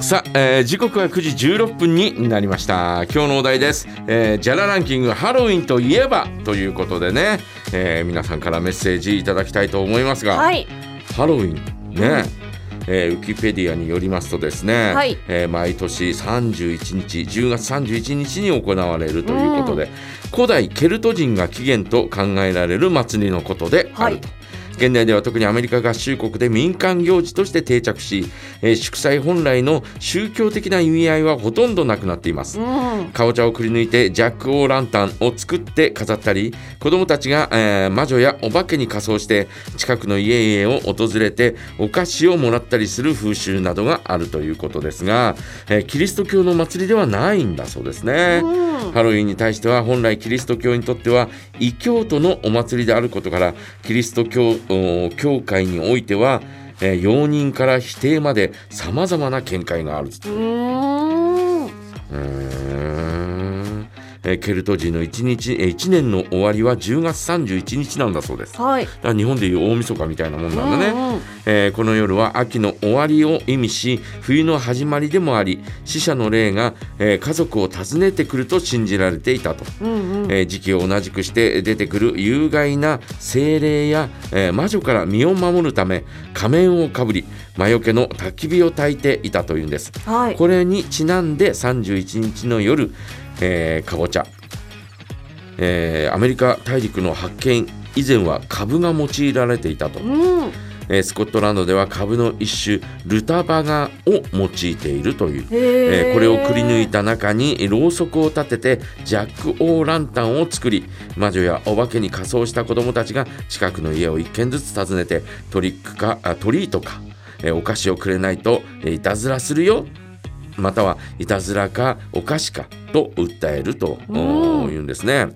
さあ、えー、時刻は9時16分になりました。今日のお題です、えー、ジャラランキングハロウィンといえばということでね、えー、皆さんからメッセージいただきたいと思いますが、はい、ハロウィンね、えー、ウィキペディアによりますとですね、はい、えー、毎年31日10月31日に行われるということで、うん、古代ケルト人が起源と考えられる祭りのことであると。はい現代では特にアメリカ合衆国で民間行事として定着し、えー、祝祭本来の宗教的な意味合いはほとんどなくなっています、うん、かぼちゃをくり抜いてジャック・オー・ランタンを作って飾ったり子供たちが、えー、魔女やお化けに仮装して近くの家々を訪れてお菓子をもらったりする風習などがあるということですが、えー、キリスト教の祭りではないんだそうですね、うん、ハロウィンに対しては本来キリスト教にとっては異教徒のお祭りであることからキリスト教教会においては、えー、容認から否定までさまざまな見解があるうんえー、ケルト人の1日、えー、1年の終わりは10月31日なんだそうです。はい、だから日本でいう大晦日みたいなもんなんだね、うんうん、えー、この夜は秋の終わりを意味し冬の始まりでもあり死者の霊が、えー、家族を訪ねてくると信じられていたと、うんうん、えー、時期を同じくして出てくる有害な精霊や、えー、魔女から身を守るため仮面をかぶり魔除けの焚き火を焚いていたというんです、はい、これにちなんで31日の夜えー、かぼちゃ、えー、アメリカ大陸の発見以前は株が用いられていたと、うん。えー、スコットランドでは株の一種ルタバガを用いているという、えー、これをくり抜いた中にろうそくを立ててジャック・オー・ランタンを作り魔女やお化けに仮装した子どもたちが近くの家を一軒ずつ訪ねてトリックかあトリートか、えー、お菓子をくれないと、えー、いたずらするよ。またはいたずらかお菓子かと訴えるというんですね、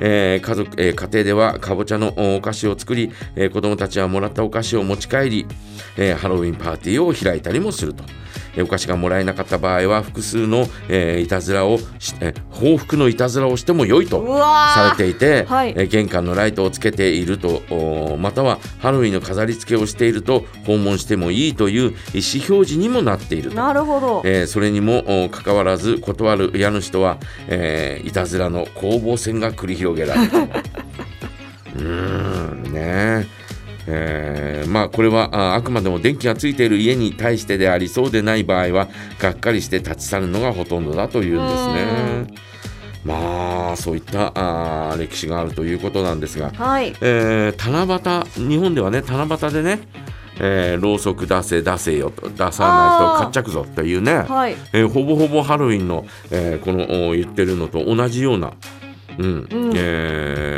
えー、家族、えー、家庭ではかぼちゃのお菓子を作り、えー、子どもたちはもらったお菓子を持ち帰り、えー、ハロウィンパーティーを開いたりもすると。お菓子がもらえなかった場合は複数の、えー、いたずらをし、え報復のいたずらをしても良いとされていて、はい、えー、玄関のライトをつけているとまたはハロウィンの飾り付けをしていると訪問してもいいという意思表示にもなっているなるほど、えー、それにもかかわらず断る家主とは、えー、いたずらの攻防戦が繰り広げられる。うんねえー、まあこれはあくまでも電気がついている家に対してでありそうでない場合はがっかりして立ち去るのがほとんどだというんですね。まあそういったあ歴史があるということなんですが、はい、えー、七夕日本ではね七夕でねえー、ろうそく出せ出せよと出さないと買っちゃくぞっていうね、はい。えー、ほぼほぼハロウィンの、えー、この言ってるのと同じような、うん、うん、えー、の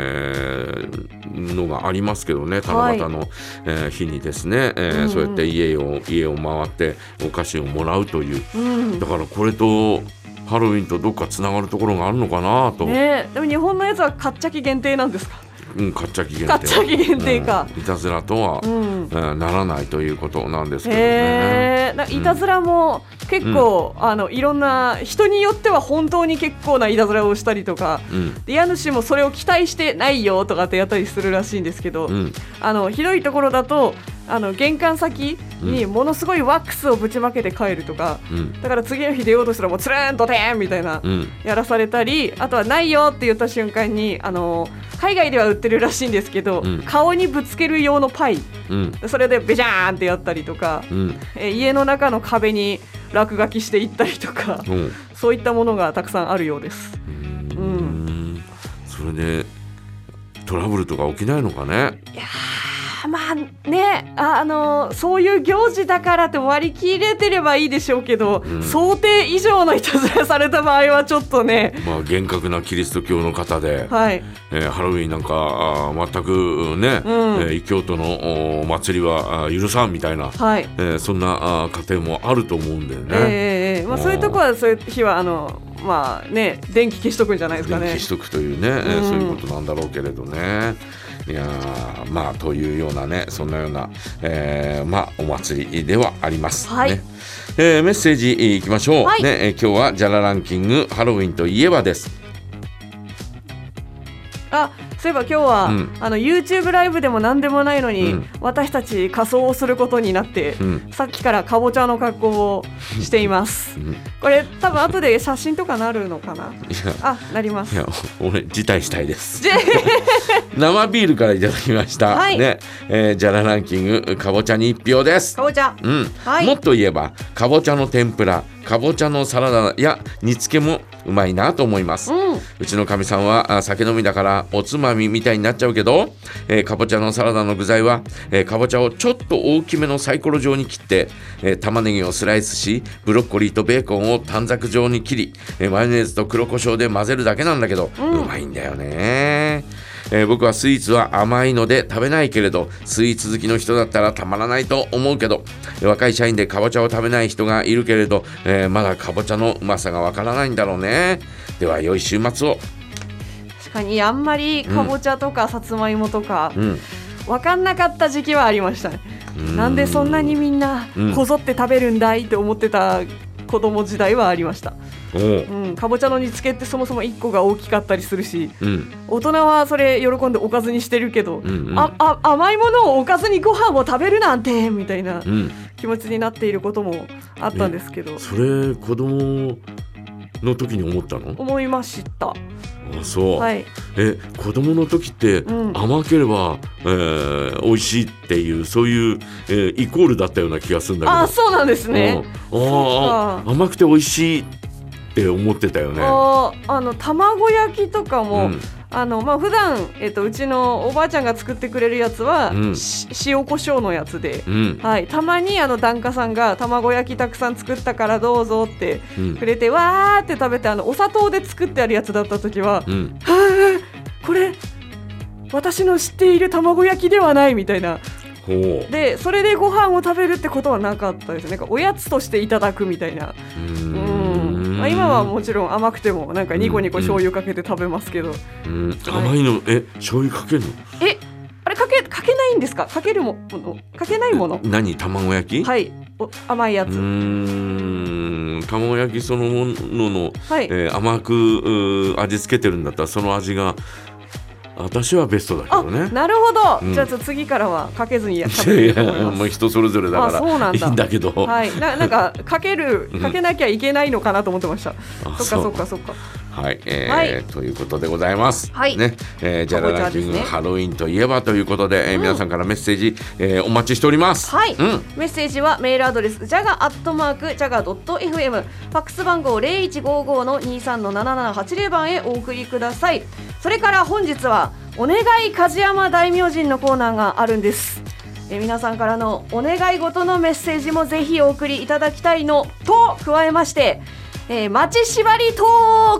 がありますけどね七夕の、はい、えー、日にですね、えー、うん、そうやって家を家を回ってお菓子をもらうという、うん、だからこれとハロウィンとどっかつながるところがあるのかなと、ね、でも日本のやつはかっちゃき限定なんですか？うん、かっちゃき限定かっちゃき限定か、うん、いたずらとは、うん。えー、ならないということなんですけどね。いたずらも結構、うん、あのいろんな人によっては本当に結構ないたずらをしたりとか、うん、家主もそれを期待してないよとかってやったりするらしいんですけど、うん、あのひどいところだとあの玄関先にものすごいワックスをぶちまけて帰るとか、うん、だから次の日出ようとしたらもうつるんとてんみたいな、うん、やらされたりあとはないよって言った瞬間にあの海外では売ってるらしいんですけど、うん、顔にぶつける用のパイ、それでベジャーンってやったりとか、え家の中の壁に落書きしていったりとか、そういったものがたくさんあるようです。うん。それでトラブルとか起きないのかね？いやまあねあ、あのー、そういう行事だからって割り切れてればいいでしょうけど、うん、想定以上のいたずらされた場合はちょっとね、まあ、厳格なキリスト教の方で、はい。えー、ハロウィンなんかあ全くね、うん、えー、異教徒のお祭りは許さんみたいな、はい。えー、そんなあ家庭もあると思うんだよね。えー、まあ、そういうところはそういう日はあのまあね電気消しとくんじゃないですかね。消しとくというね、うん、そういうことなんだろうけれどね。いやまあというようなねそんなような、えー、まあお祭りではあります、はい、ねえー、メッセージいきましょう、はい、ね、えー、今日はジャラランキングハロウィンといえばです。あそういえば今日は、うん、あの YouTube ライブでも何でもないのに、うん、私たち仮装をすることになって、うん、さっきからかぼちゃの格好をしています。これ多分後で写真とかなるのかな？あ、なります。いや、俺辞退したいです。生ビールからいただきました。はい、ね、えー、じゃらランキングかぼちゃに一票です。かぼちゃ。うん。はい、もっと言えばかぼちゃの天ぷら。かぼちゃのサラダや煮付けもうまいなと思います、うん、うちのかみさんは酒飲みだからおつまみみたいになっちゃうけど、えー、かぼちゃのサラダの具材は、えー、かぼちゃをちょっと大きめのサイコロ状に切って、えー、玉ねぎをスライスしブロッコリーとベーコンを短冊状に切り、えー、マヨネーズと黒胡椒で混ぜるだけなんだけど、うん、うまいんだよねえー、僕はスイーツは甘いので食べないけれどスイーツ好きの人だったらたまらないと思うけど若い社員でかぼちゃを食べない人がいるけれど、えー、まだかぼちゃのうまさがわからないんだろうね。では良い週末を。確かにあんまりかぼちゃとかさつまいもとか、うん、分かんなかった時期はありましたね。なんでそんなにみんなこぞって食べるんだいって思ってた子供時代はありました。う。ん、かぼちゃの煮付けってそもそも1個が大きかったりするし、うん、大人はそれ喜んでおかずにしてるけど、うんうん、ああ甘いものをおかずにご飯を食べるなんてみたいな気持ちになっていることもあったんですけど、それ子供の時に思ったの？思いました。あそう、はい、え子供の時って甘ければ、うん、えー、美味しいっていうそういう、えー、イコールだったような気がするんだけど。あそうなんですね、うん、あ甘くて美味しいって思ってたよね。あの卵焼きとかも、うん、あのまあ普段えっ、とうちのおばあちゃんが作ってくれるやつは、うん、塩コショウのやつで、うん、はい、たまにあの檀家さんが卵焼きたくさん作ったからどうぞってくれて、わーって食べてあのお砂糖で作ってあるやつだった時は、はあこれ私の知っている卵焼きではないみたいな。でそれでご飯を食べるってことはなかったですなんかおやつとしていただくみたいな。うはもちろん甘くてもなんかニコニコ醤油かけて食べますけど、うん、はい、甘いのえ醤油かけるの？えあれかけかけないんですか？かけるもの？かけないもの？何卵焼き？はい。お甘いやつ。うん。卵焼きそのものの、はい。えー、甘く味付けてるんだったらその味が私はベストだけどね。なるほど、うん、じゃあ次からはかけずにやいやいやもう人それぞれだから。そうなんだ。いいんだけど。はい。ななんかかけるかけなきゃいけないのかなと思ってました、そっかそっかそっかはい、えー、はい、ということでございます。はい。ね、えー、じゃらランキング、ね、ハロウィンといえばということで、えー、皆さんからメッセージ、えー、お待ちしております。はい。うん、メッセージはメールアドレスジャガアットマークジャガドット FM ファックス番号零一五五の二三の七七八零番へお送りください。それから本日はお願い梶山大明神のコーナーがあるんですえ皆さんからのお願い事のメッセージもぜひお送りいただきたいのと加えましてえー、町縛りト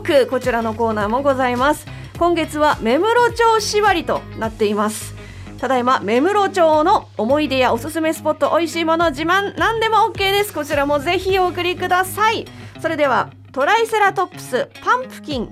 ークこちらのコーナーもございます。今月は目室町縛りとなっています。ただいま目室町の思い出やおすすめスポット美味しいもの自慢何でも OK です。こちらもぜひお送りください。それではトライセラトップスパンプキン